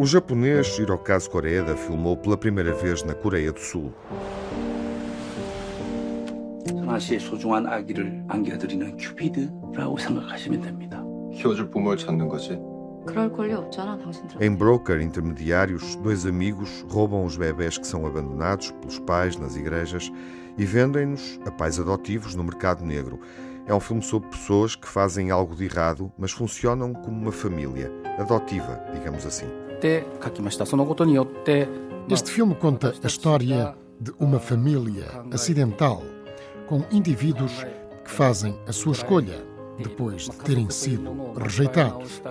O japonês Hirokazu Koreeda filmou pela primeira vez na Coreia do Sul. 선아 씨의 소중한 아기를 안겨드리는 큐피드라고 생각하시면 됩니다. 키워줄 부모를 찾는 거지. Em Broker Intermediários, dois amigos roubam os bebés que são abandonados pelos pais nas igrejas e vendem-nos a pais adotivos no mercado negro. É um filme sobre pessoas que fazem algo de errado, mas funcionam como uma família adotiva, digamos assim. Este filme conta a história de uma família acidental, com indivíduos que fazem a sua escolha depois de terem sido rejeitados.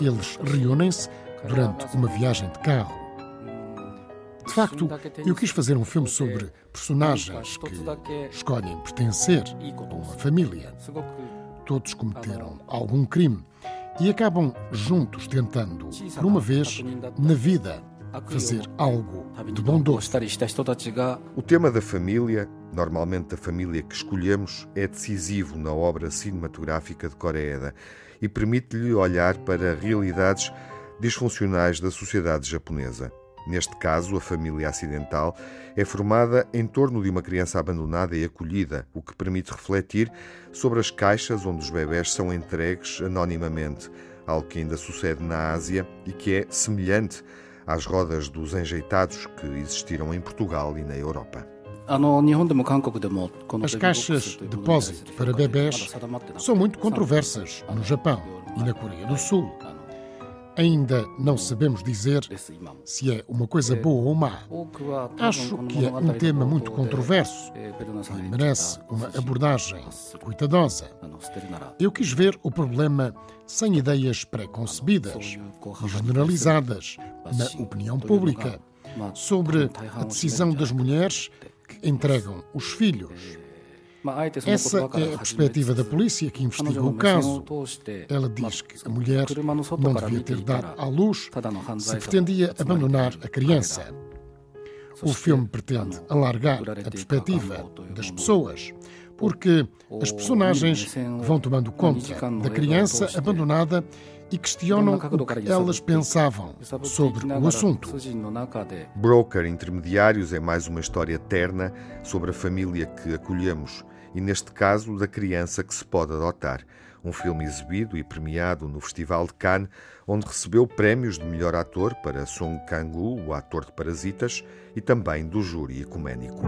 Eles reúnem-se durante uma viagem de carro. De facto, eu quis fazer um filme sobre personagens que escolhem pertencer a uma família. Todos cometeram algum crime e acabam juntos tentando, por uma vez, na vida, fazer algo de bom doce. O tema da família, normalmente a família que escolhemos, é decisivo na obra cinematográfica de Coreeda e permite-lhe olhar para realidades disfuncionais da sociedade japonesa. Neste caso, a família acidental é formada em torno de uma criança abandonada e acolhida, o que permite refletir sobre as caixas onde os bebés são entregues anonimamente, algo que ainda sucede na Ásia e que é semelhante às rodas dos enjeitados que existiram em Portugal e na Europa. As caixas de depósito para bebés são muito controversas no Japão e na Coreia do Sul. Ainda não sabemos dizer se é uma coisa boa ou má. Acho que é um tema muito controverso e merece uma abordagem cuidadosa. Eu quis ver o problema sem ideias preconcebidas e generalizadas na opinião pública sobre a decisão das mulheres que entregam os filhos. Essa é a perspectiva da polícia que investiga o caso. Ela diz que a mulher não devia ter dado à luz se pretendia abandonar a criança. O filme pretende alargar a perspectiva das pessoas, porque as personagens vão tomando conta da criança abandonada e questionam o que elas pensavam sobre o assunto. Broker Intermediários é mais uma história terna sobre a família que acolhemos e, neste caso, da criança que se pode adotar. Um filme exibido e premiado no Festival de Cannes, onde recebeu prémios de melhor ator para Song Kang-gu, o ator de Parasitas, e também do júri ecuménico.